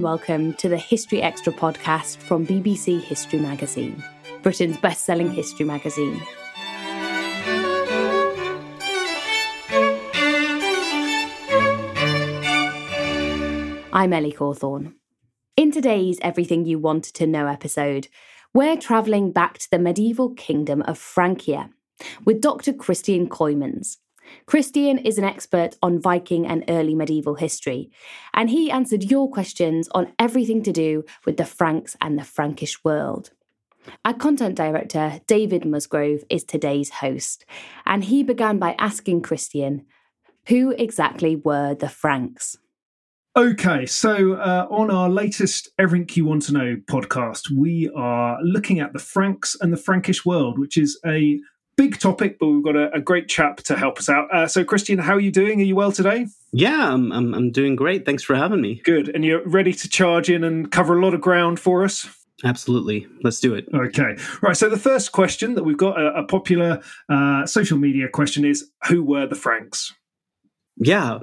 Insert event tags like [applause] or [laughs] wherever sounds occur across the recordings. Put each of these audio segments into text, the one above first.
And welcome to the History Extra podcast from BBC History Magazine, Britain's best selling history magazine. I'm Ellie Cawthorne. In today's Everything You Wanted to Know episode, we're travelling back to the medieval kingdom of Francia with Dr. Christian Cooijmans. Christian is an expert on Viking and early medieval history, and he answered your questions on everything to do with the Franks and the Frankish world. Our content director, David Musgrove, is today's host, and he began by asking Christian, who exactly were the Franks? Okay, so uh, on our latest Everything You Want to Know podcast, we are looking at the Franks and the Frankish world, which is a big topic, but we've got a, a great chap to help us out. Uh, so, Christian, how are you doing? Are you well today? Yeah, I'm, I'm, I'm doing great. Thanks for having me. Good. And you're ready to charge in and cover a lot of ground for us? Absolutely. Let's do it. Okay. Right. So, the first question that we've got, a, a popular uh, social media question is Who were the Franks? Yeah,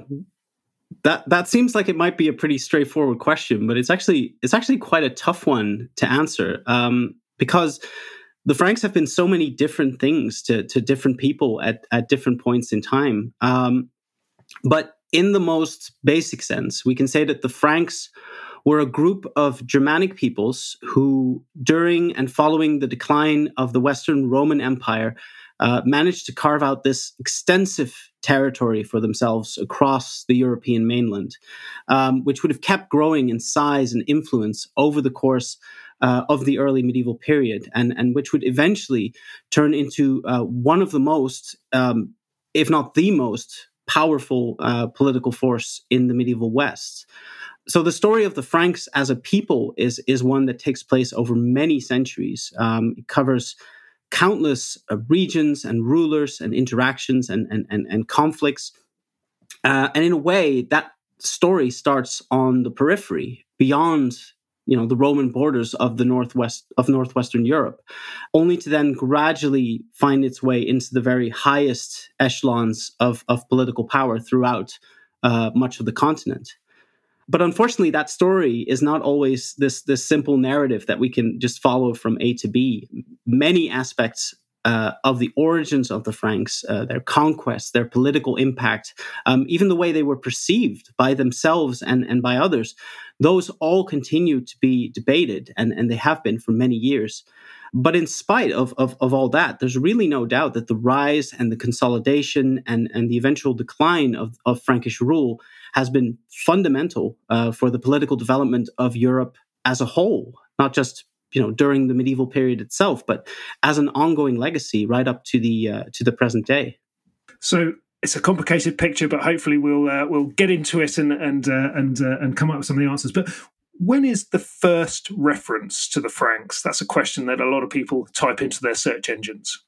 that that seems like it might be a pretty straightforward question, but it's actually it's actually quite a tough one to answer um, because the Franks have been so many different things to to different people at at different points in time. Um, but in the most basic sense, we can say that the Franks were a group of Germanic peoples who, during and following the decline of the Western Roman Empire, uh, managed to carve out this extensive territory for themselves across the European mainland, um, which would have kept growing in size and influence over the course uh, of the early medieval period, and, and which would eventually turn into uh, one of the most, um, if not the most, powerful uh, political force in the medieval West. So the story of the Franks as a people is is one that takes place over many centuries. Um, it covers countless uh, regions and rulers and interactions and, and, and, and conflicts. Uh, and in a way, that story starts on the periphery, beyond you know the Roman borders of the northwest of northwestern Europe, only to then gradually find its way into the very highest echelons of, of political power throughout uh, much of the continent. but unfortunately, that story is not always this this simple narrative that we can just follow from A to B. Many aspects uh, of the origins of the Franks, uh, their conquests, their political impact, um, even the way they were perceived by themselves and, and by others, those all continue to be debated, and, and they have been for many years. But in spite of, of, of, all that, there's really no doubt that the rise and the consolidation and, and the eventual decline of, of Frankish rule has been fundamental uh, for the political development of Europe as a whole, not just you know during the medieval period itself, but as an ongoing legacy right up to the uh, to the present day. So it's a complicated picture, but hopefully we'll uh, we'll get into it and and uh, and uh, and come up with some of the answers. But when is the first reference to the Franks? That's a question that a lot of people type into their search engines.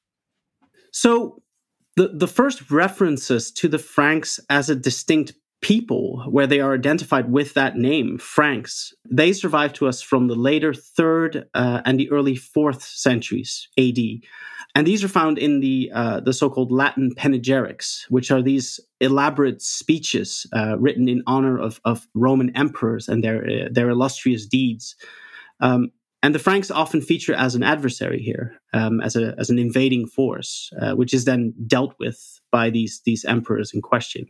So, the, the first references to the Franks as a distinct people, where they are identified with that name, Franks, they survive to us from the later third uh, and the early fourth centuries AD. And these are found in the uh, the so-called Latin panegyrics, which are these elaborate speeches uh, written in honor of, of Roman emperors and their uh, their illustrious deeds. Um, and the Franks often feature as an adversary here, um, as a as an invading force, uh, which is then dealt with by these these emperors in question.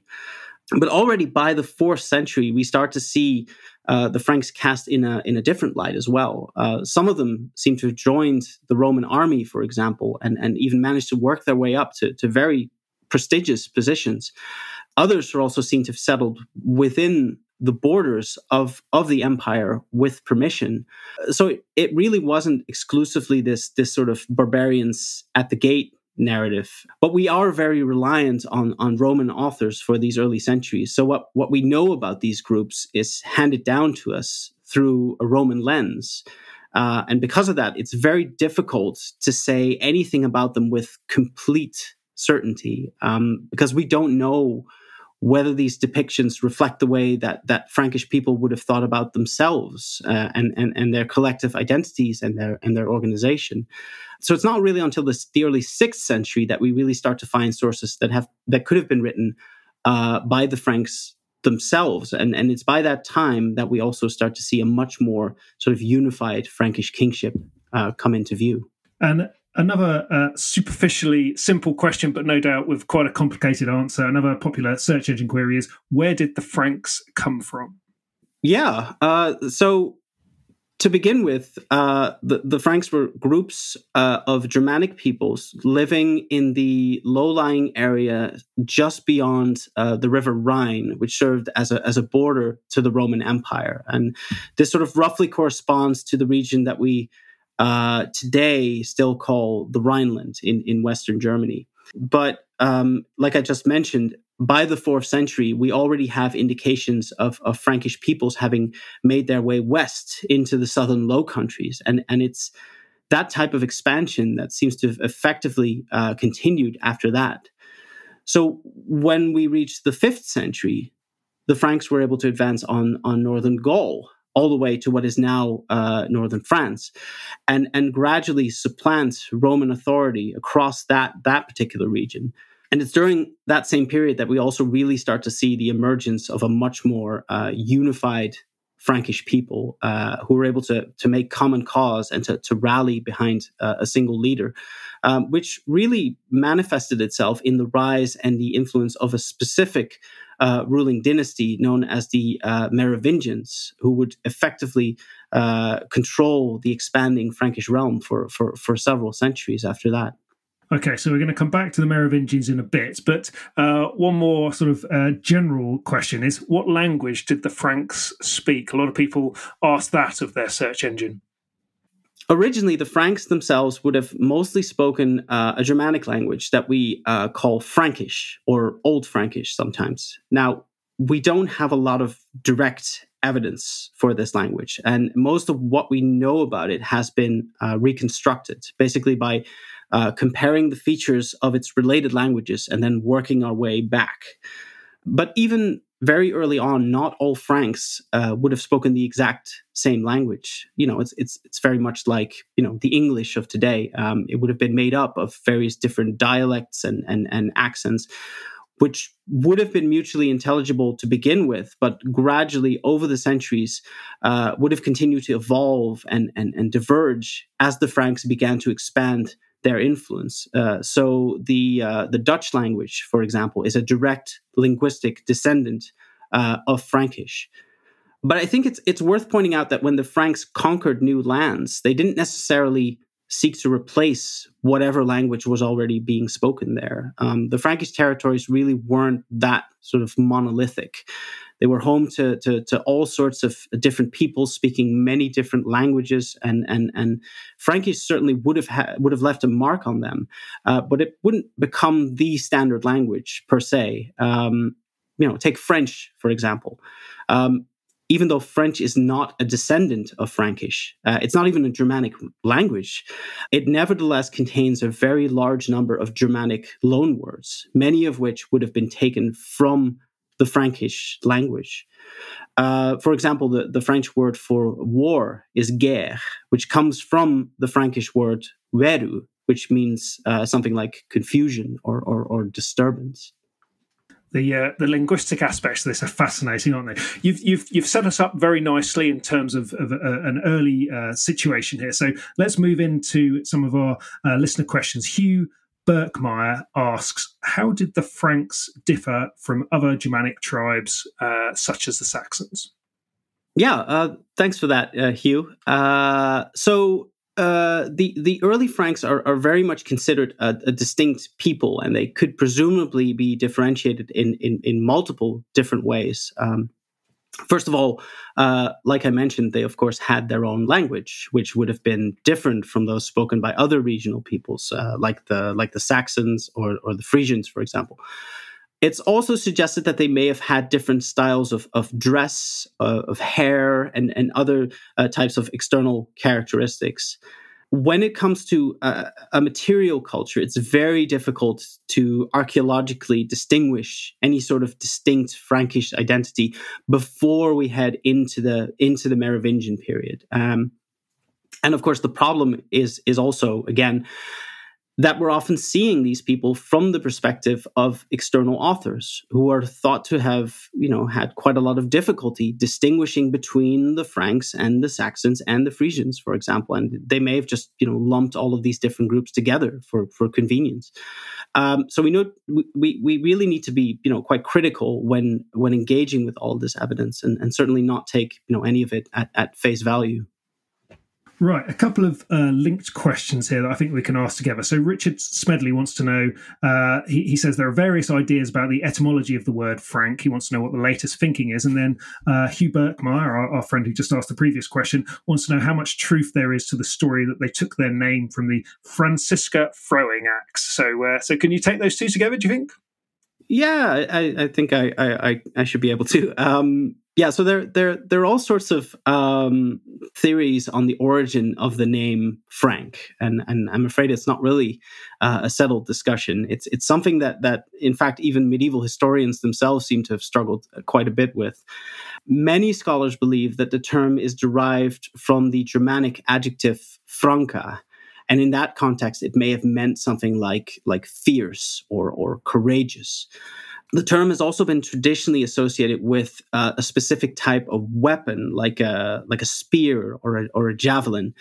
But already by the fourth century, we start to see uh, the Franks cast in a in a different light as well. Uh, some of them seem to have joined the Roman army, for example, and and even managed to work their way up to to very prestigious positions. Others are also seen to have settled within the borders of of the empire with permission. So it, it really wasn't exclusively this this sort of barbarians at the gate narrative. But we are very reliant on, on Roman authors for these early centuries. So what, what we know about these groups is handed down to us through a Roman lens. Uh, and because of that, it's very difficult to say anything about them with complete certainty um, because we don't know whether these depictions reflect the way that that Frankish people would have thought about themselves uh, and, and and their collective identities and their and their organization. So it's not really until this, the early sixth century that we really start to find sources that have that could have been written uh, by the Franks themselves, and and it's by that time that we also start to see a much more sort of unified Frankish kingship uh, come into view. And another uh, superficially simple question, but no doubt with quite a complicated answer. Another popular search engine query is: Where did the Franks come from? Yeah, uh, so to begin with, uh, the, the, Franks were groups uh, of Germanic peoples living in the low lying area just beyond uh, the River Rhine, which served as a, as a border to the Roman Empire. And this sort of roughly corresponds to the region that we uh, today still call the Rhineland in, in Western Germany. But um, like I just mentioned, by the fourth century, we already have indications of, of Frankish peoples having made their way west into the southern Low Countries, and and it's that type of expansion that seems to have effectively uh, continued after that. So when we reach the fifth century, the Franks were able to advance on on northern Gaul all the way to what is now uh, northern France, and and gradually supplant Roman authority across that that particular region. And it's during that same period that we also really start to see the emergence of a much more uh, unified Frankish people uh, who were able to, to make common cause and to, to rally behind uh, a single leader, um, which really manifested itself in the rise and the influence of a specific uh, ruling dynasty known as the uh, Merovingians, who would effectively uh, control the expanding Frankish realm for, for, for several centuries after that. Okay, so we're going to come back to the Merovingians in a bit, but uh, one more sort of uh, general question is what language did the Franks speak? A lot of people ask that of their search engine. Originally, the Franks themselves would have mostly spoken uh, a Germanic language that we uh, call Frankish or Old Frankish sometimes. Now, we don't have a lot of direct evidence for this language, and most of what we know about it has been uh, reconstructed basically by uh, comparing the features of its related languages and then working our way back. But even very early on, not all Franks uh, would have spoken the exact same language. You know, it's it's it's very much like you know the English of today. Um, it would have been made up of various different dialects and and, and accents. Which would have been mutually intelligible to begin with, but gradually over the centuries uh, would have continued to evolve and, and, and diverge as the Franks began to expand their influence. Uh, so the uh, the Dutch language, for example, is a direct linguistic descendant uh, of Frankish. But I think it's it's worth pointing out that when the Franks conquered new lands, they didn't necessarily seek to replace whatever language was already being spoken there. Um, the Frankish territories really weren't that sort of monolithic. They were home to, to, to all sorts of different people speaking many different languages, and and and Frankish certainly would have ha- would have left a mark on them, uh, but it wouldn't become the standard language per se. Um, you know, take French for example. Um, even though French is not a descendant of Frankish, uh, it's not even a Germanic language, it nevertheless contains a very large number of Germanic loanwords, many of which would have been taken from the Frankish language. Uh, for example, the, the French word for war is guerre, which comes from the Frankish word werra, which means uh, something like confusion or, or, or disturbance the uh, the linguistic aspects of this are fascinating, aren't they? You've you've you've set us up very nicely in terms of, of uh, an early uh, situation here. So let's move into some of our uh, listener questions. Hugh Berkmeyer asks, "How did the Franks differ from other Germanic tribes, uh, such as the Saxons?" Yeah, thanks for that, Hugh. so uh, the the early Franks are, are very much considered a, a, distinct people, and they could presumably be differentiated in in, in multiple different ways. Um, first of all, uh, like I mentioned, they of course had their own language, which would have been different from those spoken by other regional peoples, uh, like the like the Saxons or or the Frisians, for example. It's also suggested that they may have had different styles of, of dress, uh, of hair, and, and other uh, types of external characteristics. When it comes to uh, a material culture, it's very difficult to archaeologically distinguish any sort of distinct Frankish identity before we head into the into the Merovingian period. Um, and of course, the problem is is also again that we're often seeing these people from the perspective of external authors who are thought to have, you know, had quite a lot of difficulty distinguishing between the Franks and the Saxons and the Frisians, for example. And they may have just, you know, lumped all of these different groups together for, for convenience. Um, so we know we, we really need to be, you know, quite critical when when engaging with all this evidence and, and certainly not take, you know, any of it at, at face value. Right, a couple of uh, linked questions here that I think we can ask together. So, Richard Smedley wants to know. Uh, he, he, says there are various ideas about the etymology of the word Frank. He wants to know what the latest thinking is, and then uh, Hugh Berkmeyer, our, our, friend who just asked the previous question, wants to know how much truth there is to the story that they took their name from the Francisca throwing axe. So, uh, so can you take those two together? Do you think? Yeah, I, I think I, I, I should be able to. Um, yeah, so there there there are all sorts of um, theories on the origin of the name Frank, and and I'm afraid it's not really uh, a settled discussion. It's it's something that that in fact even medieval historians themselves seem to have struggled quite a bit with. Many scholars believe that the term is derived from the Germanic adjective franca, and in that context, it may have meant something like like fierce or or courageous. The term has also been traditionally associated with uh, a specific type of weapon, like a like a spear or a, or a javelin,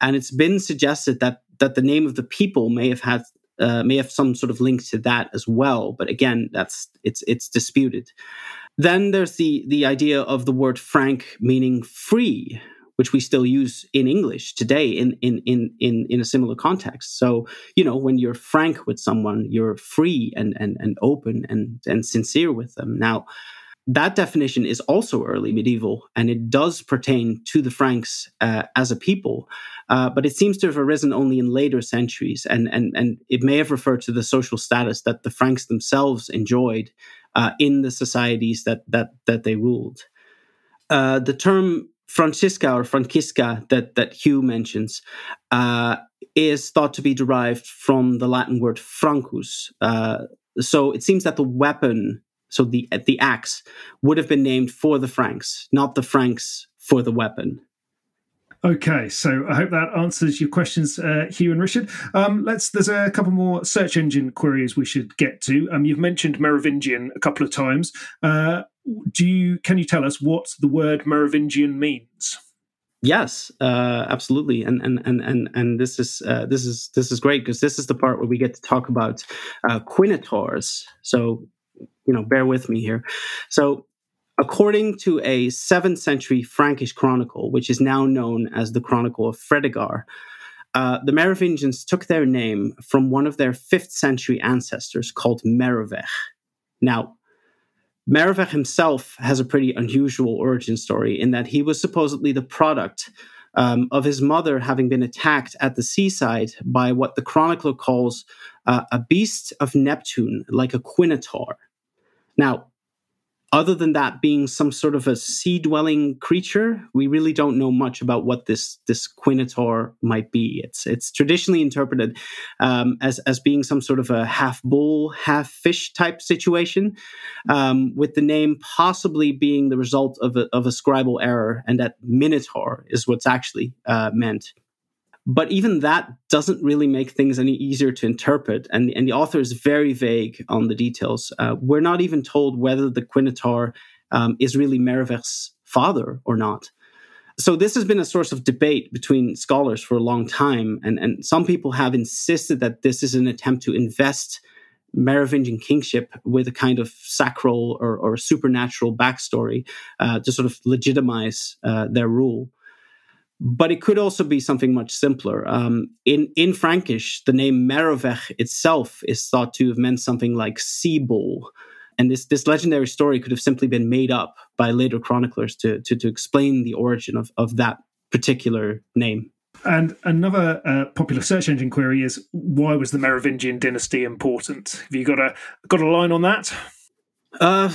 and it's been suggested that that the name of the people may have had uh, may have some sort of link to that as well. But again, that's it's it's disputed. Then there's the the idea of the word frank meaning free, which we still use in English today in, in, in, in, in a similar context. So, you know, when you're frank with someone, you're free and, and, and open and, and sincere with them. Now, that definition is also early medieval and it does pertain to the Franks uh, as a people, uh, but it seems to have arisen only in later centuries and, and, and it may have referred to the social status that the Franks themselves enjoyed uh, in the societies that, that, that they ruled. Uh, the term Francisca or Francisca that, that Hugh mentions uh, is thought to be derived from the Latin word francus. Uh, so it seems that the weapon, so the the axe, would have been named for the Franks, not the Franks for the weapon. Okay, so I hope that answers your questions, uh, Hugh and Richard. Um, let's. There's a couple more search engine queries we should get to. Um, you've mentioned Merovingian a couple of times. Uh, do you? Can you tell us what the word Merovingian means? Yes, uh, absolutely, and and and and and this is uh, this is this is great because this is the part where we get to talk about uh, quinotaurs. So, you know, bear with me here. So, according to a seventh century Frankish chronicle, which is now known as the Chronicle of Fredegar, uh, the Merovingians took their name from one of their fifth century ancestors called Merovech. Now, Merovech himself has a pretty unusual origin story in that he was supposedly the product um, of his mother having been attacked at the seaside by what the chronicler calls uh, a beast of Neptune, like a quinotaur. Now, other than that being some sort of a sea dwelling creature, we really don't know much about what this this quinotaur might be. It's it's traditionally interpreted um, as as being some sort of a half bull, half fish type situation, um, with the name possibly being the result of a, of a scribal error, and that minotaur is what's actually uh, meant. But even that doesn't really make things any easier to interpret. And, and the author is very vague on the details. Uh, we're not even told whether the Quinotaur um, is really Merovech's father or not. So this has been a source of debate between scholars for a long time. And, and some people have insisted that this is an attempt to invest Merovingian kingship with a kind of sacral or, or supernatural backstory uh, to sort of legitimize uh, their rule but it could also be something much simpler. Um, in in Frankish, the name Merovech itself is thought to have meant something like sea bull, and this this legendary story could have simply been made up by later chroniclers to to, to explain the origin of of that particular name. And another uh, popular search engine query is why was the Merovingian dynasty important? Have you got a got a line on that? Uh,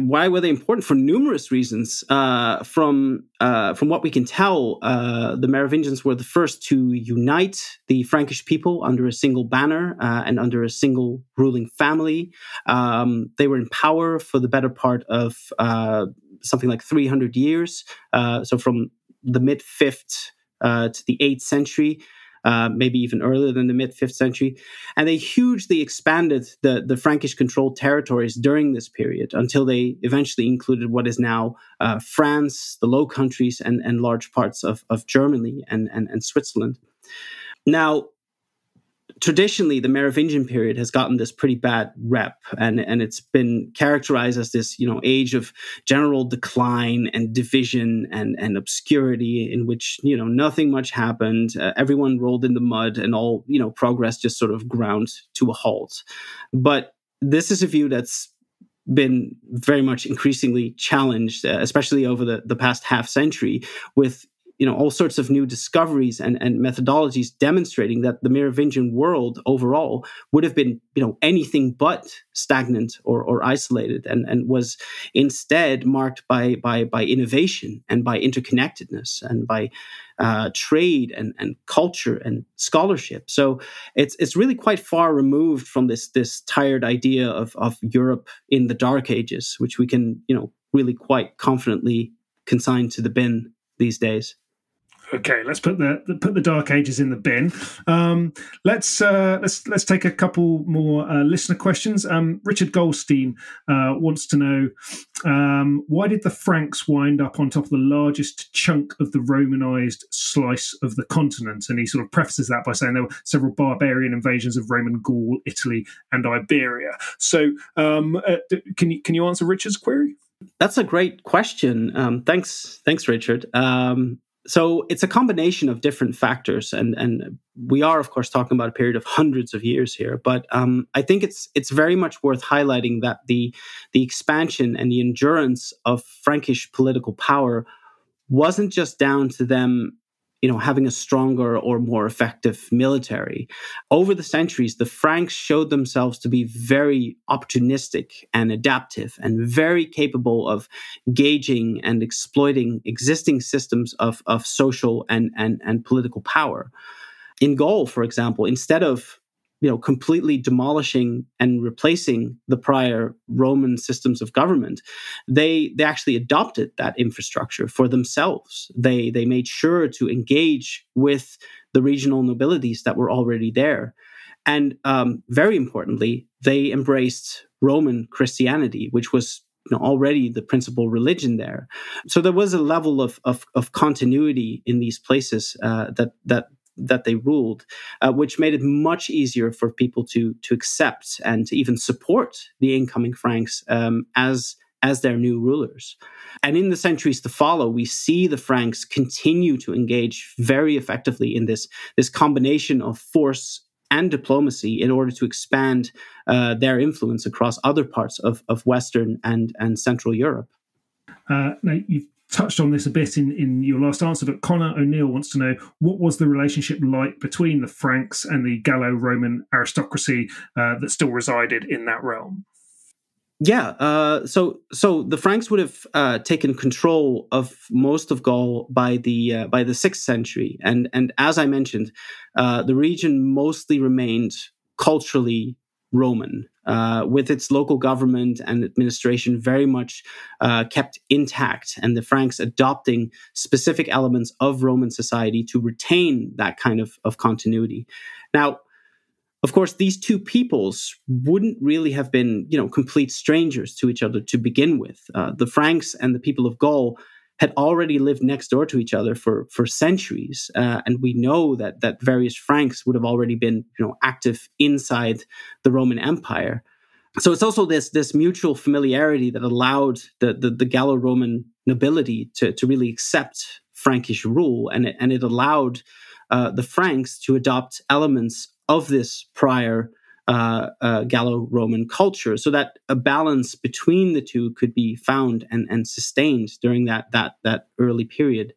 why were they important? For numerous reasons. Uh, from uh, from what we can tell, uh, the Merovingians were the first to unite the Frankish people under a single banner uh, and under a single ruling family. Um, they were in power for the better part of uh, something like 300 years. so from the mid fifth to the eighth century. Uh, maybe even earlier than the mid 5th century. And they hugely expanded the, the Frankish controlled territories during this period until they eventually included what is now uh, France, the Low Countries, and, and large parts of, of Germany and, and, and Switzerland. Now, traditionally the Merovingian period has gotten this pretty bad rep and, and it's been characterized as this, you know, age of general decline and division and, and obscurity in which, you know, nothing much happened. Uh, everyone rolled in the mud and all, you know, progress just sort of ground to a halt. But this is a view that's been very much increasingly challenged, uh, especially over the, the past half century, with you know all sorts of new discoveries and, and methodologies demonstrating that the Merovingian world overall would have been you know anything but stagnant or, or isolated and, and was instead marked by by by innovation and by interconnectedness and by uh, trade and, and culture and scholarship. So it's it's really quite far removed from this this tired idea of of Europe in the Dark Ages, which we can you know really quite confidently consign to the bin these days okay, let's put the, put the Dark Ages in the bin. Um, let's uh, let's let's take a couple more uh, listener questions. Um, Richard Goldstein uh, wants to know um, why did the Franks wind up on top of the largest chunk of the Romanized slice of the continent? And he sort of prefaces that by saying there were several barbarian invasions of Roman Gaul, Italy, and Iberia. So, um, uh, can you can you answer Richard's query? That's a great question. Um, thanks, thanks, Richard. So it's a combination of different factors and and we are of course talking about a period of hundreds of years here but um, i think it's it's very much worth highlighting that the the expansion and the endurance of frankish political power wasn't just down to them you know, having a stronger or more effective military. Over the centuries, the Franks showed themselves to be very opportunistic and adaptive and very capable of gauging and exploiting existing systems of, of social and, and, and political power. In Gaul, for example, instead of you know completely demolishing and replacing the prior roman systems of government they they actually adopted that infrastructure for themselves they they made sure to engage with the regional nobilities that were already there and um, very importantly they embraced roman christianity which was you know, already the principal religion there. So there was a level of of, of continuity in these places uh, that that that they ruled, uh, which made it much easier for people to to accept and to even support the incoming Franks um, as as their new rulers. And in the centuries to follow, we see the Franks continue to engage very effectively in this this combination of force and diplomacy in order to expand uh, their influence across other parts of, of Western and, and Central Europe. Uh, now, you've touched on this a bit in, in your last answer, but Connor O'Neill wants to know what was the relationship like between the Franks and the Gallo Roman aristocracy uh, that still resided in that realm? Yeah, uh, so so the Franks would have uh, taken control of most of Gaul by the uh, by the sixth century, and and as I mentioned, uh, the region mostly remained culturally Roman uh, with its local government and administration very much uh, kept intact, and the Franks adopting specific elements of Roman society to retain that kind of, of continuity. Now, of course, these two peoples wouldn't really have been, you know, complete strangers to each other to begin with. Uh, the Franks and the people of Gaul had already lived next door to each other for for centuries, uh, and we know that that various Franks would have already been you know active inside the Roman Empire. So it's also this this mutual familiarity that allowed the the, the Gallo-Roman nobility to to really accept Frankish rule, and it, and it allowed uh, the Franks to adopt elements of this prior uh, uh, Gallo-Roman culture, so that a balance between the two could be found and, and sustained during that that that early period.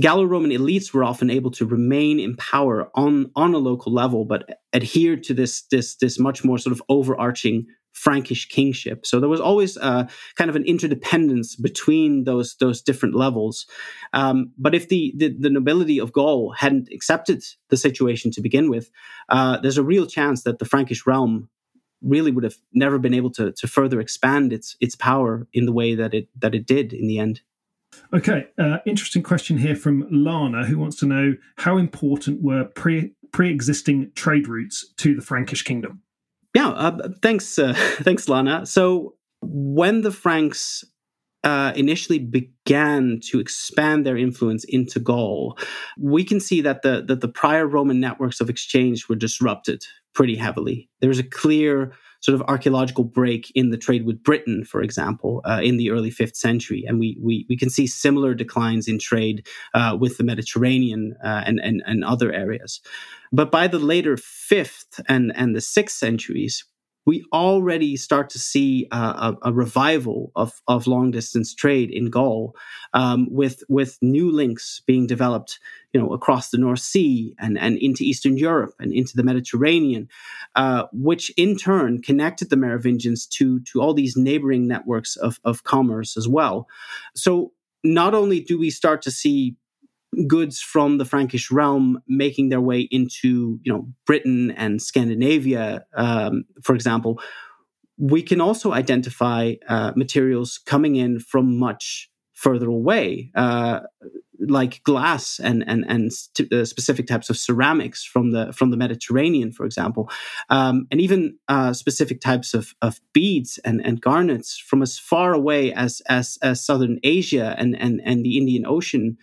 Gallo-Roman elites were often able to remain in power on on a local level, but adhere to this this this much more sort of overarching Frankish kingship. So there was always uh, kind of an interdependence between those those different levels. Um, but if the, the, the nobility of Gaul hadn't accepted the situation to begin with, uh, there's a real chance that the Frankish realm really would have never been able to to further expand its its power in the way that it that it did in the end. Okay, uh, interesting question here from Lana, who wants to know how important were pre pre existing trade routes to the Frankish kingdom. Yeah, uh, thanks, uh, [laughs] thanks, Lana. So when the Franks uh, initially began to expand their influence into Gaul, we can see that the that the prior Roman networks of exchange were disrupted pretty heavily. There's a clear sort of archaeological break in the trade with Britain, for example, uh, in the early fifth century, and we we we can see similar declines in trade uh, with the Mediterranean uh, and, and and other areas. But by the later fifth and and the sixth centuries, we already start to see a, a, revival of, of long distance trade in Gaul, um, with with new links being developed, you know, across the North Sea and and into Eastern Europe and into the Mediterranean, uh, which in turn connected the Merovingians to to all these neighboring networks of of commerce as well. So not only do we start to see goods from the Frankish realm making their way into you know Britain and Scandinavia, um, for example, we can also identify uh, materials coming in from much further away, uh, like glass and and and st- uh, specific types of ceramics from the from the Mediterranean, for example, um, and even uh, specific types of, of beads and, and garnets from as far away as as, as southern Asia and, and and the Indian Ocean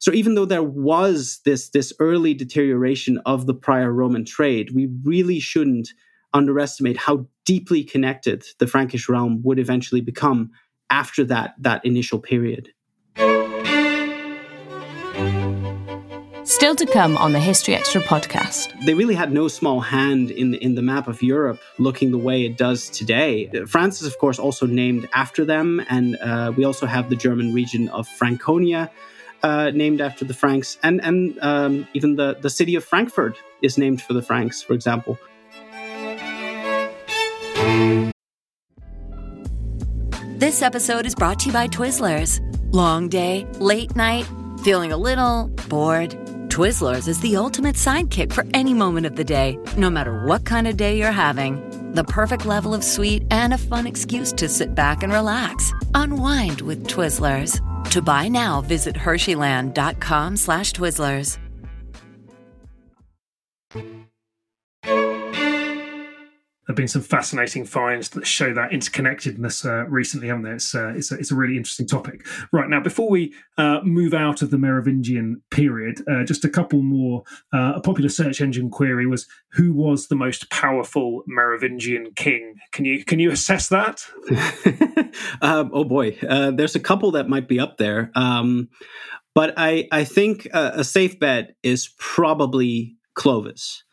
so even though there was this, this early deterioration of the prior Roman trade, we really shouldn't underestimate how deeply connected the Frankish realm would eventually become after that, that initial period. Still to come on the History Extra podcast. They really had no small hand in in the map of Europe looking the way it does today. France is, of course, also named after them, and uh, we also have the German region of Franconia, uh, named after the Franks, and and um, even the the city of Frankfurt is named for the Franks, for example. This episode is brought to you by Twizzlers. Long day, late night, feeling a little bored. Twizzlers is the ultimate sidekick for any moment of the day, no matter what kind of day you're having. The perfect level of sweet and a fun excuse to sit back and relax. Unwind with Twizzlers. To buy now, visit Hersheyland.com slash Twizzlers. There have been some fascinating finds that show that interconnectedness uh, recently, haven't there? It's, uh, it's, a, it's, a, really interesting topic. Right, now, before we uh, move out of the Merovingian period, uh, just a couple more. Uh, a popular search engine query was who was the most powerful Merovingian king? Can you, can you assess that? [laughs] um, oh boy, uh, there's a couple that might be up there. Um, but I, I think a safe bet is probably Clovis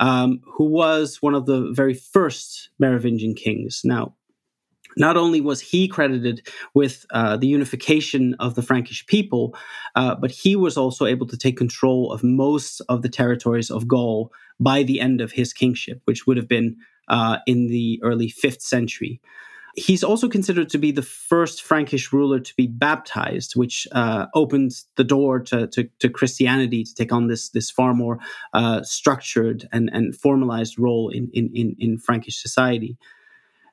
um, who was one of the very first Merovingian kings. Now, not only was he credited with uh, the unification of the Frankish people, uh, but he was also able to take control of most of the territories of Gaul by the end of his kingship, which would have been uh, in the early 5th century. He's also considered to be the first Frankish ruler to be baptized, which uh, opened the door to, to, to, Christianity to take on this, this far more uh, structured and, and formalized role in, in, in, in Frankish society.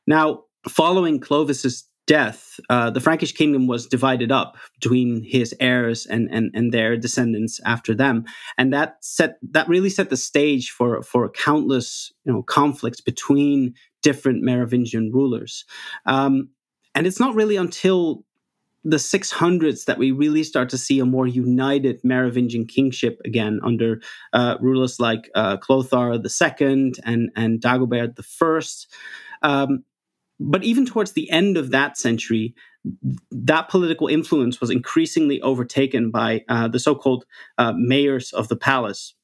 Now, following Clovis's death, uh, the Frankish kingdom was divided up between his heirs and, and, and their descendants after them, and that set that really set the stage for for countless you know conflicts between different Merovingian rulers. Um, and it's not really until the 600s that we really start to see a more united Merovingian kingship again under uh, rulers like uh, Clothar II and, and Dagobert I. Um, but even towards the end of that century, that political influence was increasingly overtaken by uh, the so called uh, mayors of the palace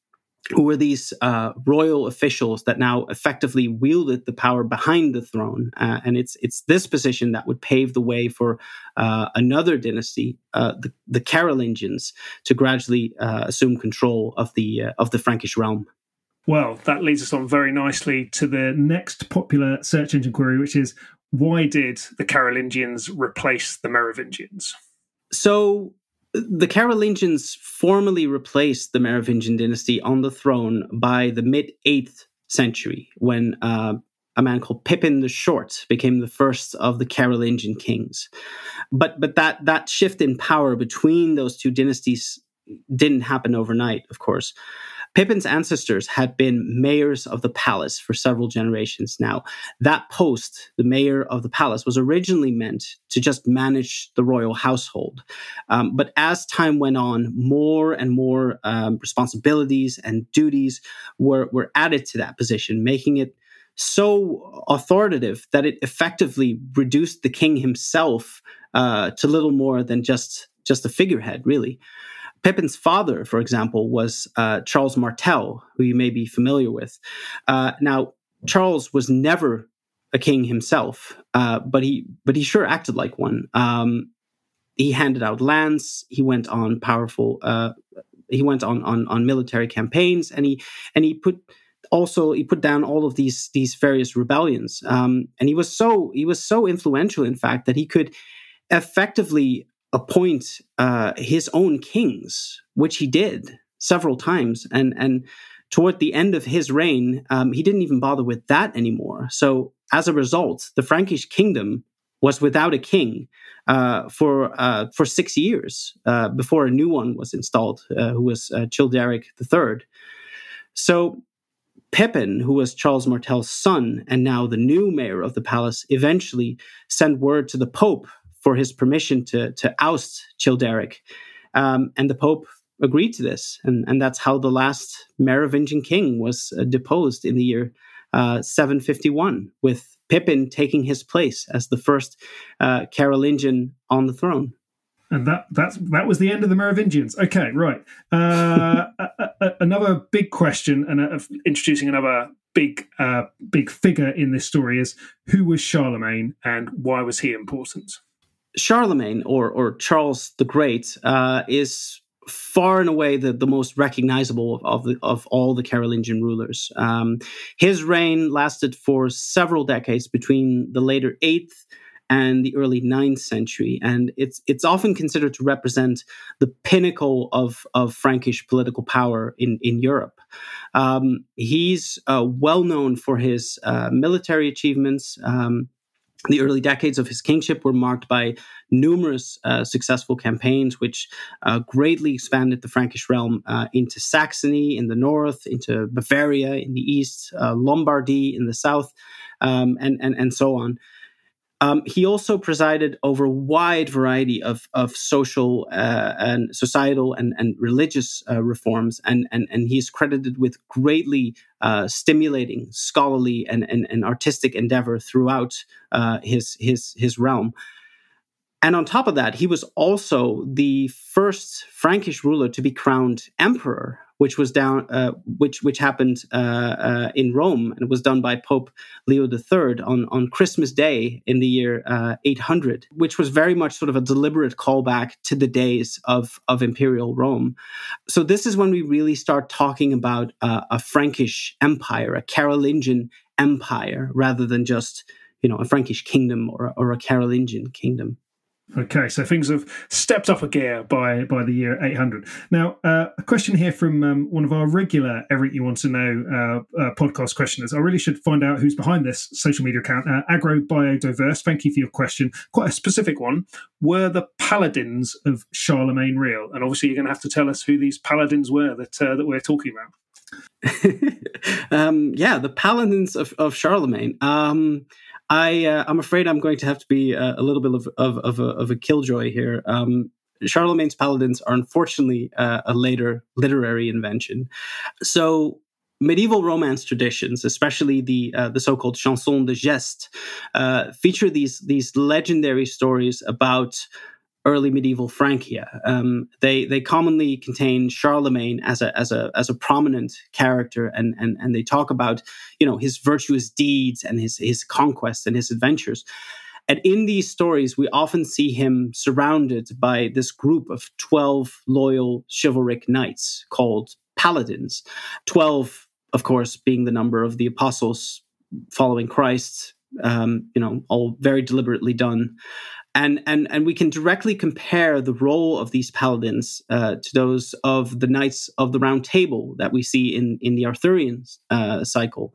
who were these uh, royal officials that now effectively wielded the power behind the throne, uh, and it's it's this position that would pave the way for uh, another dynasty, uh, the, the, Carolingians, to gradually assume control of the of the Frankish realm. Well, that leads us on very nicely to the next popular search engine query, which is why did the Carolingians replace the Merovingians? So the Carolingians formally replaced the Merovingian dynasty on the throne by the mid 8th century when uh, a man called Pippin the Short became the first of the Carolingian kings. But but that that shift in power between those two dynasties didn't happen overnight, of course. Pippin's ancestors had been mayors of the palace for several generations now. That post, the mayor of the palace, was originally meant to just manage the royal household. Um, but as time went on, more and more um, responsibilities and duties were, were added to that position, making it so authoritative that it effectively reduced the king himself uh, to little more than just just a figurehead, really. Pippin's father, for example, was uh, Charles Martel, who you may be familiar with. Uh, now, Charles was never a king himself, uh, but he but he sure acted like one. Um, he handed out lands. He went on powerful. Uh, he went on, on on military campaigns, and he and he put also he put down all of these these various rebellions. Um, and he was so he was so influential, in fact, that he could effectively appoint uh, his own kings, which he did several times. And and toward the end of his reign, um, he didn't even bother with that anymore. So as a result, the Frankish kingdom was without a king uh, for uh, for six years uh, before a new one was installed, uh, who was uh, Childeric III. So Pepin, who was Charles Martel's son and now the new mayor of the palace, eventually sent word to the Pope for his permission to, to oust Childeric. Um, and the Pope agreed to this. And, and that's how the last Merovingian king was uh, deposed in the year uh, 751, with Pippin taking his place as the first uh, Carolingian on the throne. And that that's that was the end of the Merovingians. Okay, right. Uh, [laughs] a, a, another big question, and uh, introducing another big uh, big figure in this story is who was Charlemagne and why was he important? Charlemagne or or Charles the Great uh, is far and away the, the most recognizable of, of, the, of all the Carolingian rulers. Um, his reign lasted for several decades between the later 8th and the early 9th century. And it's, it's often considered to represent the pinnacle of, of Frankish political power in, in Europe. Um, he's uh, well known for his uh, military achievements. Um, the early decades of his kingship were marked by numerous uh, successful campaigns, which uh, greatly expanded the Frankish realm uh, into Saxony in the north, into Bavaria in the east, uh, Lombardy in the south, um, and, and, and so on. Um, he also presided over a wide variety of, of social uh, and societal and, and religious uh, reforms, and, and, and he's credited with greatly uh, stimulating scholarly and, and, and, artistic endeavor throughout uh, his, his, his realm. And on top of that, he was also the first Frankish ruler to be crowned emperor, which was down, uh, which which happened uh, uh, in Rome, and was done by Pope Leo III on on Christmas Day in the year uh, 800, which was very much sort of a deliberate callback to the days of of imperial Rome. So this is when we really start talking about uh, a Frankish empire, a Carolingian empire, rather than just you know a Frankish kingdom or or a Carolingian kingdom. Okay, so things have stepped up a gear by by the year 800. Now, uh, a question here from um, one of our regular Everything You Want to Know uh, uh, podcast questioners. I really should find out who's behind this social media account. Uh, Agro Biodiverse, thank you for your question. Quite a specific one. Were the paladins of Charlemagne real? And obviously, you're going to have to tell us who these paladins were that uh, that we're talking about. [laughs] um, yeah, the paladins of, of Charlemagne. Um, I uh, I'm afraid I'm going to have to be a, a little bit of of, of, a, of a killjoy here. Um, Charlemagne's paladins are unfortunately uh, a later literary invention. So medieval romance traditions, especially the uh, the so-called chansons de geste, uh, feature these these legendary stories about early medieval Francia. Um, they they commonly contain Charlemagne as a as a as a prominent character, and and and they talk about you know his virtuous deeds and his his conquests and his adventures. And in these stories, we often see him surrounded by this group of 12 loyal chivalric knights called paladins. 12, of course, being the number of the apostles following Christ, um, you know, all very deliberately done and and and we can directly compare the role of these paladins uh, to those of the knights of the round table that we see in in the arthurian uh, cycle.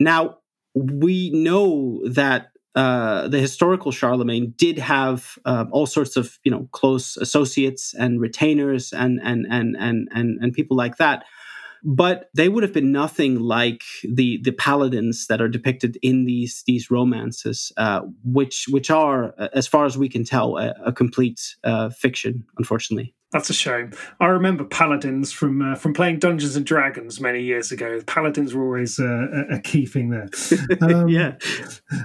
Now we know that uh, the historical Charlemagne did have uh, all sorts of you know close associates and retainers and and and and and, and people like that but they would have been nothing like the the paladins that are depicted in these these romances, uh, which which are, as far as we can tell, a, a complete uh, fiction. Unfortunately. That's a shame. I remember paladins from uh, from playing Dungeons and Dragons many years ago. Paladins were always uh, a key thing there. [laughs] Um, yeah.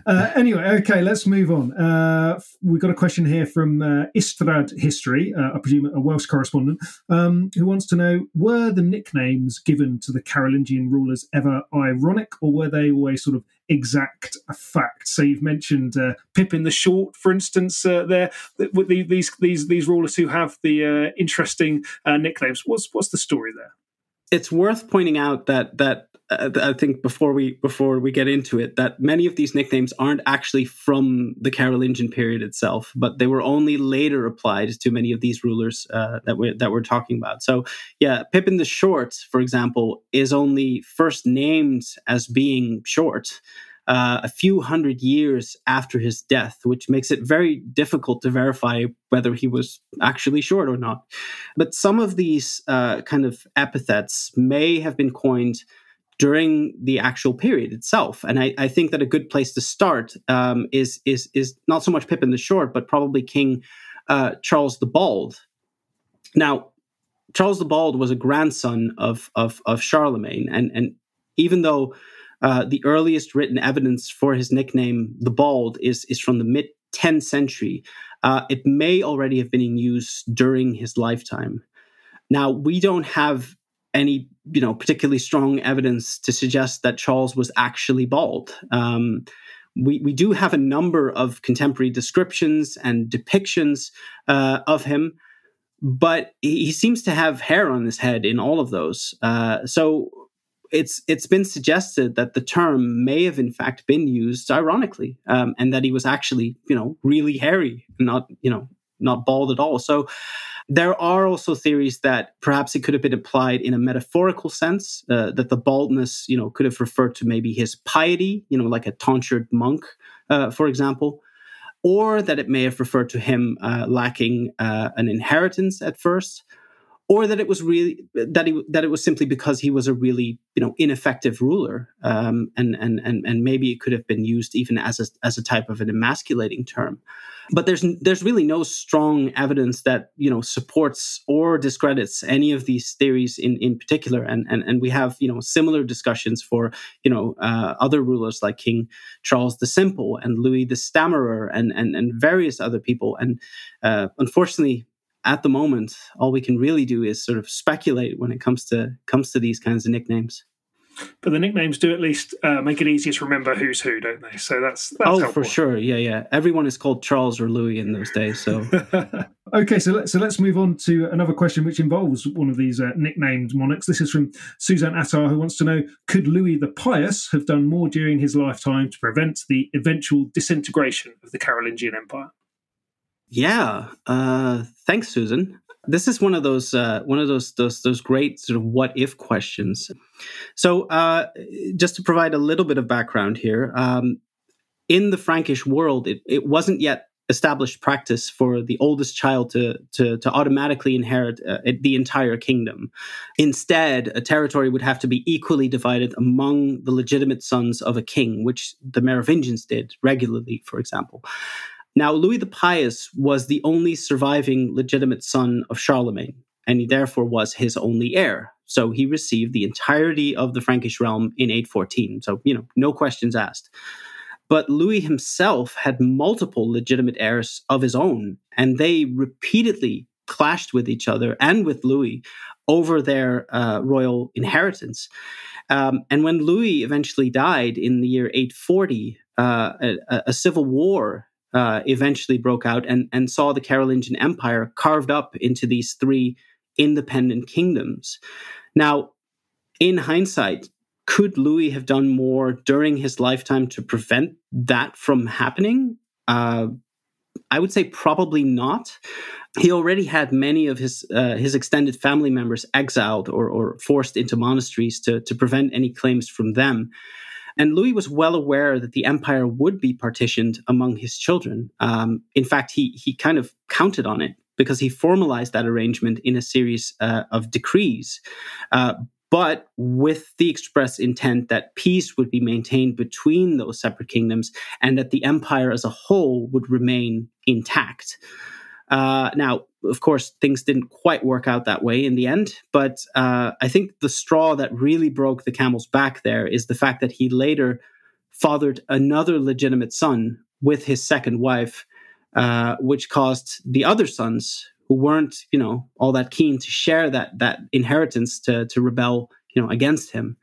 Uh, anyway, okay, let's move on. Uh, we've got a question here from uh, Ystrad History, uh, I presume a Welsh correspondent, um, who wants to know: Were the nicknames given to the Carolingian rulers ever ironic, or were they always sort of exact fact. So you've mentioned uh, Pippin the Short, for instance, uh, there. These these these rulers who have the uh, interesting uh, nicknames. What's what's the story there? It's worth pointing out that that I think before we before we get into it, that many of these nicknames aren't actually from the Carolingian period itself, but they were only later applied to many of these rulers uh, that we that we're talking about. So, yeah, Pippin the Short, for example, is only first named as being short. Uh, a few hundred years after his death, which makes it very difficult to verify whether he was actually short or not. But some of these uh, kind of epithets may have been coined during the actual period itself. And I, I think that a good place to start um, is is is not so much Pippin the Short, but probably King uh, Charles the Bald. Now, Charles the Bald was a grandson of of, of Charlemagne, and and even though uh, the earliest written evidence for his nickname, the Bald, is is from the mid 10th century, uh, it may already have been in use during his lifetime. Now, we don't have any you know particularly strong evidence to suggest that Charles was actually bald. Um, we we do have a number of contemporary descriptions and depictions uh, of him, but he, seems to have hair on his head in all of those. Uh, so it's it's been suggested that the term may have in fact been used ironically, um, and that he was actually you know really hairy, not you know not bald at all. So there are also theories that perhaps it could have been applied in a metaphorical sense, uh, that the baldness, you know, could have referred to maybe his piety, you know, like a tonsured monk, uh, for example, or that it may have referred to him uh, lacking uh, an inheritance at first, or that it was really that he that it was simply because he was a really you know ineffective ruler, um, and and and and maybe it could have been used even as a as a type of an emasculating term. But there's there's really no strong evidence that you know supports or discredits any of these theories in in particular. And and, and we have you know similar discussions for you know uh, other rulers like king charles the simple and louis the stammerer and and, and various other people. And uh, unfortunately at the moment all we can really do is sort of speculate when it comes to comes to these kinds of nicknames but the nicknames do at least uh, make it easier to remember who's who, don't they? So that's, that's oh, helpful. for sure, yeah, yeah. Everyone is called Charles or Louis in those days. So [laughs] okay, so let's so let's move on to another question which involves one of these uh, nicknamed monarchs. This is from Suzanne Attar, who wants to know: Could Louis the Pious have done more during his lifetime to prevent the eventual disintegration of the Carolingian Empire? Yeah, uh, thanks, Susan this is one of those uh, one of those those those great sort of what if questions. So, uh, just to provide a little bit of background here, um, in the Frankish world, it, it wasn't yet established practice for the oldest child to to, to automatically inherit uh, the entire kingdom. Instead, a territory would have to be equally divided among the legitimate sons of a king, which the Merovingians did regularly, for example. Now, Louis the Pious was the only surviving legitimate son of Charlemagne, and he therefore was his only heir. So he received the entirety of the Frankish realm in 814. So, you know, no questions asked. But Louis himself had multiple legitimate heirs of his own, and they repeatedly clashed with each other and with Louis over their uh, royal inheritance. Um, and when Louis eventually died in the year 840, uh, a, a, civil war uh, eventually broke out and, and saw the Carolingian Empire carved up into these three independent kingdoms. Now, in hindsight, could Louis have done more during his lifetime to prevent that from happening? Uh, I would say probably not. He already had many of his uh, his extended family members exiled or, or forced into monasteries to, to prevent any claims from them. And Louis was well aware that the empire would be partitioned among his children. Um, in fact, he, he kind of counted on it because he formalized that arrangement in a series uh, of decrees. Uh, but with the express intent that peace would be maintained between those separate kingdoms and that the empire as a whole would remain intact. Uh, now, of course, things didn't quite work out that way in the end, but uh, I think the straw that really broke the camel's back there is the fact that he later fathered another legitimate son with his second wife, uh, which caused the other sons who weren't, you know, all that keen to share that that inheritance to to rebel, you know, against him.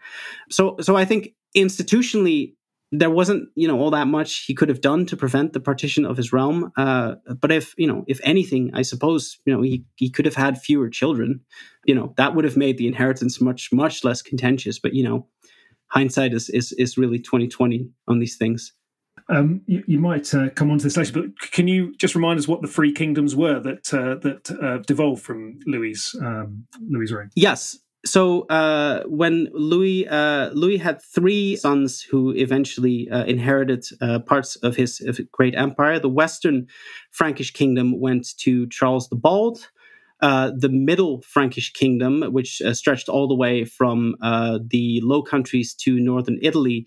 So, so I think institutionally there wasn't you know all that much he could have done to prevent the partition of his realm uh, but if you know if anything i suppose you know he, he could have had fewer children. You know that would have made the inheritance much much less contentious but you know hindsight is is, is really 2020 on these things. Um, you, you, might uh, come on to this later, but can you just remind us what the three kingdoms were that uh, that uh, devolved from Louis um, Louis' reign? Yes, so uh, when Louis uh, Louis had three sons who eventually uh, inherited uh, parts of his, great empire. The Western Frankish kingdom went to Charles the Bald. Uh, the Middle Frankish kingdom, which uh, stretched all the way from the Low Countries to northern Italy,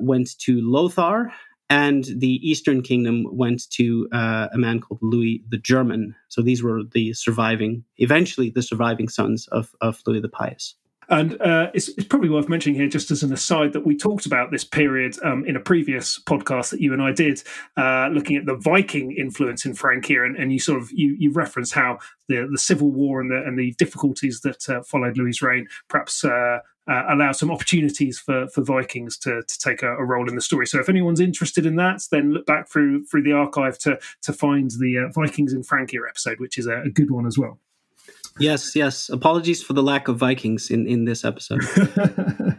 went to Lothar and the Eastern Kingdom went to uh, a man called Louis the German. So these were the surviving, eventually the surviving sons of, of Louis the Pious. And uh, it's, it's, probably worth mentioning here, just as an aside, that we talked about this period um, in a previous podcast that you and I did, uh, looking at the Viking influence in Francia, and, and you sort of you you referenced how the the civil war and the and the difficulties that uh, followed Louis' reign perhaps uh, allow some opportunities for for Vikings to to take a, a, role in the story. So if anyone's interested in that, then look back through through the archive to to find the uh, Vikings in Francia episode, which is a, a good one as well. Yes, yes. Apologies for the lack of Vikings in, in this episode. [laughs]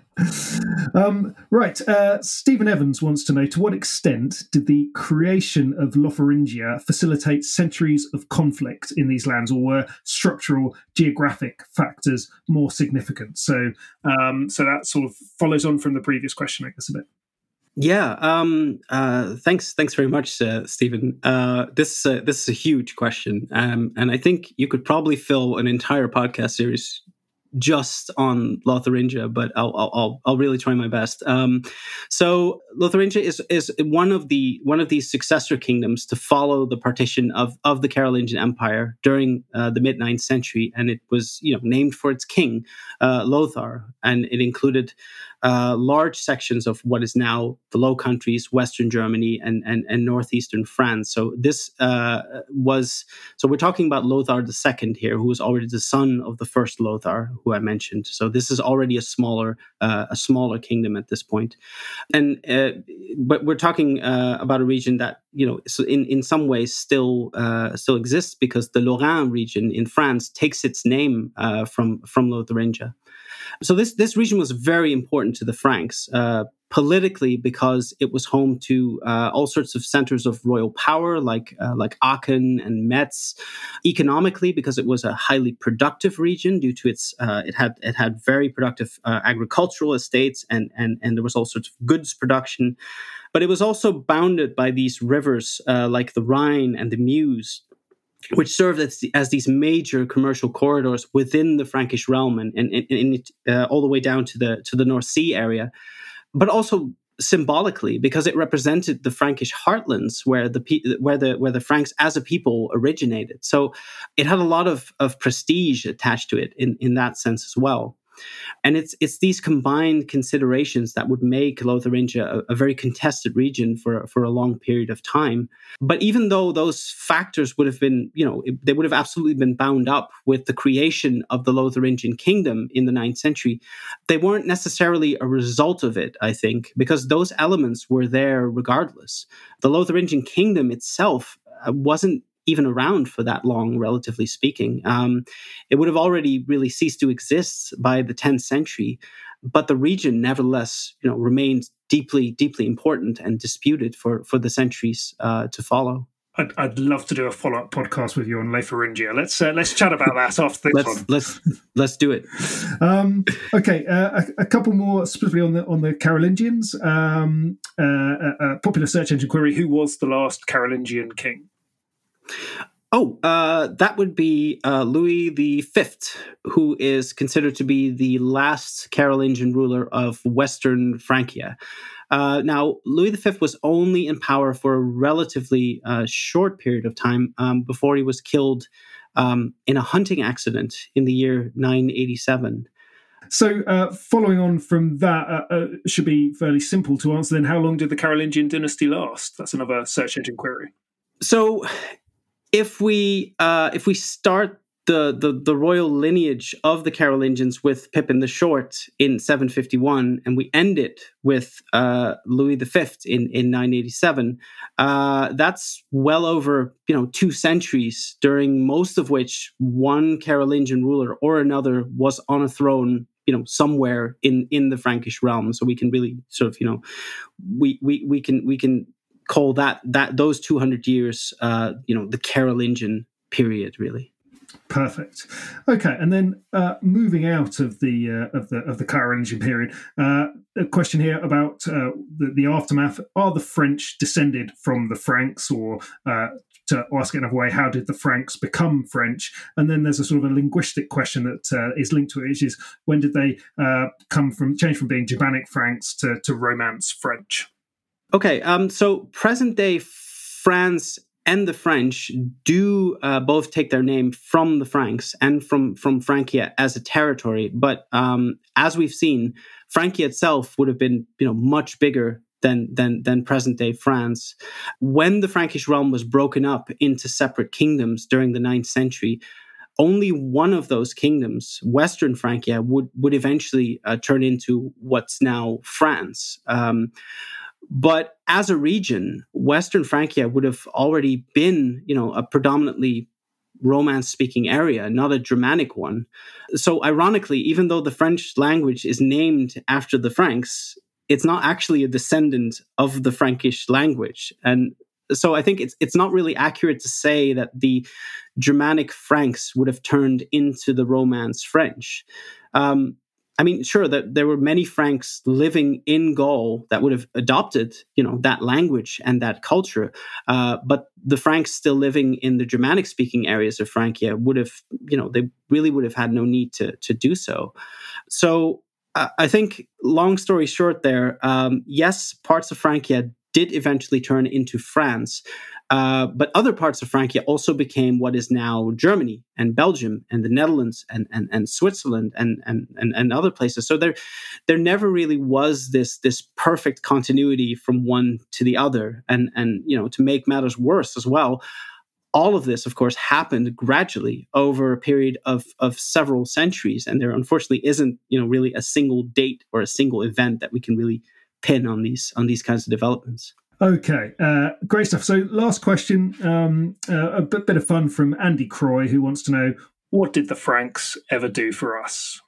um, right. Uh, Stephen Evans wants to know to what extent did the creation of Lotharingia facilitate centuries of conflict in these lands, or were structural geographic factors more significant? So, um, so that sort of follows on from the previous question, I guess, a bit. Yeah. Um, uh, thanks. Thanks very much, uh, Stephen. Uh, this this is a huge question, um, and I think you could probably fill an entire podcast series just on Lotharingia, but I'll I'll I'll really try my best. Um, so Lotharingia is is one of the one of these successor kingdoms to follow the partition of of the Carolingian Empire during uh, the mid ninth century, and it was you know named for its king uh, Lothar, and it included uh, large sections of what is now the Low Countries, Western Germany, and and, and northeastern France. So this uh, was so we're talking about Lothar II here, who was already the son of the first Lothar, who I mentioned. So this is already a smaller uh, a smaller kingdom at this point, and uh, but we're talking uh, about a region that you know so in in some ways still still exists because the Lorraine region in France takes its name from from Lotharingia. So this this region was very important to the Franks. Uh, politically, because it was home to uh, all sorts of centers of royal power, like uh, like Aachen and Metz. Economically, because it was a highly productive region due to its uh, it had it had very productive uh, agricultural estates, and and and there was all sorts of goods production. But it was also bounded by these rivers uh, like the Rhine and the Meuse, which served as, as, these major commercial corridors within the Frankish realm and, and, and, uh, all the way down to the to the North Sea area, but also symbolically because it represented the Frankish heartlands where the where the where the Franks as a people originated. So it had a lot of of prestige attached to it in in that sense as well. And it's it's these combined considerations that would make Lotharingia a, a, very contested region for for a long period of time. But even though those factors would have been, you know, they would have absolutely been bound up with the creation of the Lotharingian kingdom in the ninth century, they weren't necessarily a result of it. I think because those elements were there regardless. The Lotharingian kingdom itself uh, wasn't even around for that long, relatively speaking. Um, it would have already really ceased to exist by the 10th century, but the region nevertheless, you know, remained deeply, deeply important and disputed for for the centuries uh, to follow. I'd, I'd, love to do a follow up podcast with you on Lotharingia. Let's uh, let's chat about that after this let's, one. Let's let's do it. [laughs] Um, okay, uh, a, a, couple more specifically on the on the Carolingians. Um, uh, a, a popular search engine query: Who was the last Carolingian king? Oh, uh, that would be uh, Louis V, who is considered to be the last Carolingian ruler of Western Francia. Uh, now, Louis V was only in power for a relatively uh, short period of time um, before he was killed um, in a hunting accident in the year 987. So, uh, following on from that, uh, uh, should be fairly simple to answer. Then, how long did the Carolingian dynasty last? That's another search engine query. So, if we uh, if we start the, the the royal lineage of the Carolingians with Pippin the Short in 751, and we end it with uh, Louis V in in 987. Uh, that's well over you know two centuries, during most of which one Carolingian ruler or another was on a throne you know somewhere in in the frankish realm so we can really sort of you know we we we can we can call that that those 200 years uh, you know the carolingian period really Perfect. Okay, and then uh, moving out of the uh, of the of the Carolingian period, uh, a question here about uh, the, the, aftermath: Are the French descended from the Franks, or uh, to ask it another way, how did the Franks become French? And then there's a sort of a linguistic question that uh, is linked to it, which is when did they uh, come from change from being Germanic Franks to to Romance French? Okay, um, so present day France and the French do uh, both take their name from the Franks and from from Francia as a territory. But um, as we've seen, Francia itself would have been you know much bigger than than than present day France. When the Frankish realm was broken up into separate kingdoms during the 9th century, only one of those kingdoms, Western Francia, would would eventually uh, turn into what's now France. Um, but as a region, Western Francia would have already been, you know, a predominantly Romance speaking area, not a Germanic one. So, ironically, even though the French language is named after the Franks, it's not actually a descendant of the Frankish language. And so I think it's it's not really accurate to say that the Germanic Franks would have turned into the Romance French. Um, I mean, sure that there were many Franks living in Gaul that would have adopted, you know, that language and that culture, uh, but the Franks still living in the Germanic-speaking areas of Francia would have, you know, they really would have had no need to to do so. So uh, I think, long story short, there, um, yes, parts of Francia did eventually turn into France. Uh, but other parts of Francia also became what is now Germany and Belgium and the Netherlands and, and, and Switzerland and, and, and, and other places. So there, there never really was this, this perfect continuity from one to the other. And, and, you know, to make matters worse as well, all of this, of course, happened gradually over a period of, of several centuries. And there unfortunately isn't, you know, really a single date or a single event that we can really pin on these on these kinds of developments. Okay, uh, great stuff. So, last question, um, uh, a bit, bit of fun from Andy Croy, who wants to know what did the Franks ever do for us?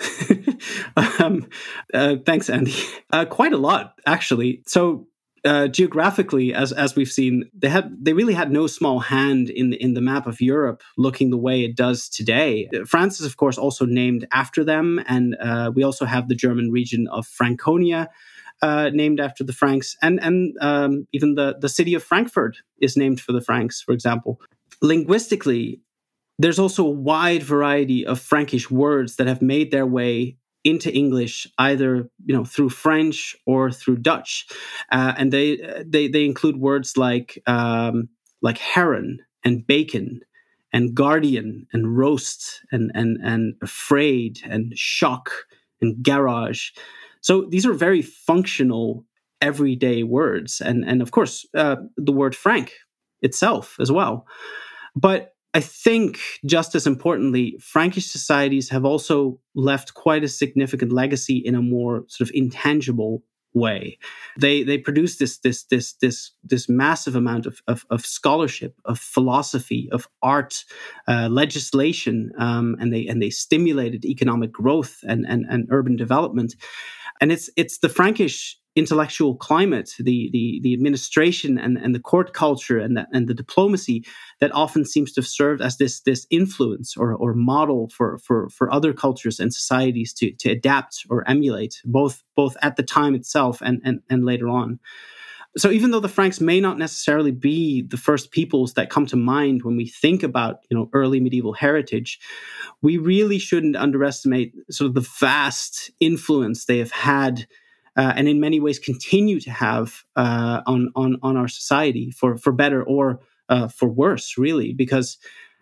[laughs] um, uh, thanks, Andy. Uh, quite a lot, actually. So, uh, geographically, as as we've seen, they had they really had no small hand in in the map of Europe looking the way it does today. France is, of course, also named after them, and uh, we also have the German region of Franconia, uh, named after the Franks, and and um, even the the city of Frankfurt is named for the Franks, for example. Linguistically, there's also a wide variety of Frankish words that have made their way into English either you know through French or through Dutch, uh, and they they they include words like um, like heron and bacon and guardian and roast and and and afraid and shock and garage. So these are very functional, everyday words, and and of course uh, the word frank itself as well. But I think just as importantly, Frankish societies have also left quite a significant legacy in a more sort of intangible way. They they produce this this this this this massive amount of of, of scholarship, of philosophy, of art, uh, legislation, um, and they and they stimulated economic growth and and, and urban development. And it's it's the Frankish intellectual climate, the the the administration and, and the court culture and the, and the diplomacy that often seems to have served as this this influence or, or model for, for for other cultures and societies to to adapt or emulate both both at the time itself and and, and later on. So even though the Franks may not necessarily be the first peoples that come to mind when we think about you know early medieval heritage, we really shouldn't underestimate sort of the vast influence they have had uh, and in many ways continue to have uh, on on on our society for for better or uh, for worse, really, because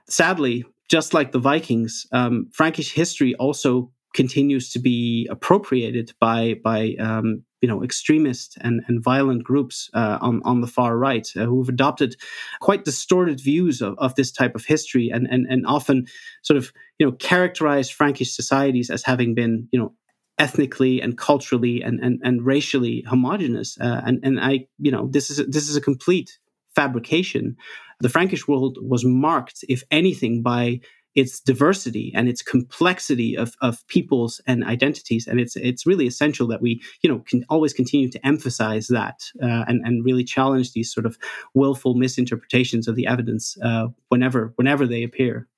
sadly, just like the Vikings, um, Frankish history also continues to be appropriated by by um, you know extremist and, and violent groups uh, on on the far right uh, who've adopted quite distorted views of, of this type of history and, and and often sort of you know characterize Frankish societies as having been you know ethnically and culturally and and, and racially homogenous. Uh, and and I, you know, this is this is a complete fabrication. The Frankish world was marked, if anything, by its diversity and its complexity of, of peoples and identities. And it's it's really essential that we you know can always continue to emphasize that uh, and and really challenge these sort of willful misinterpretations of the evidence uh, whenever whenever they appear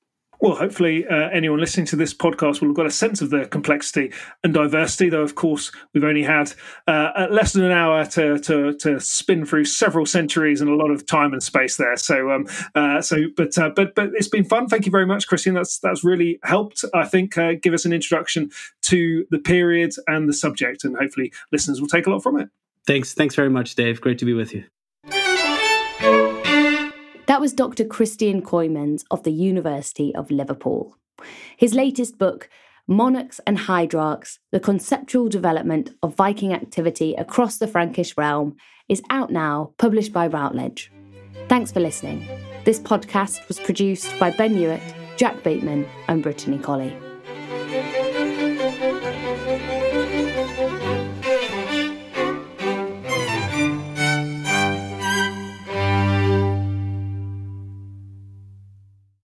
well, hopefully, uh, anyone listening to this podcast will have got a sense of the complexity and diversity. Though, of course, we've only had uh, less than an hour to, to, to spin through several centuries and a lot of time and space there. So, um, uh, so, but uh, but but it's been fun. Thank you very much, Christian. That's that's really helped. I think uh, give us an introduction to the period and the subject, and hopefully, listeners will take a lot from it. Thanks. Thanks very much, Dave. Great to be with you. That was Dr. Christian Cooijmans of the University of Liverpool. His latest book, Monarchs and Hydrarchs The Conceptual Development of Viking Activity Across the Frankish Realm, is out now, published by Routledge. Thanks for listening. This podcast was produced by Ben Hewitt, Jack Bateman, and Brittany Colley.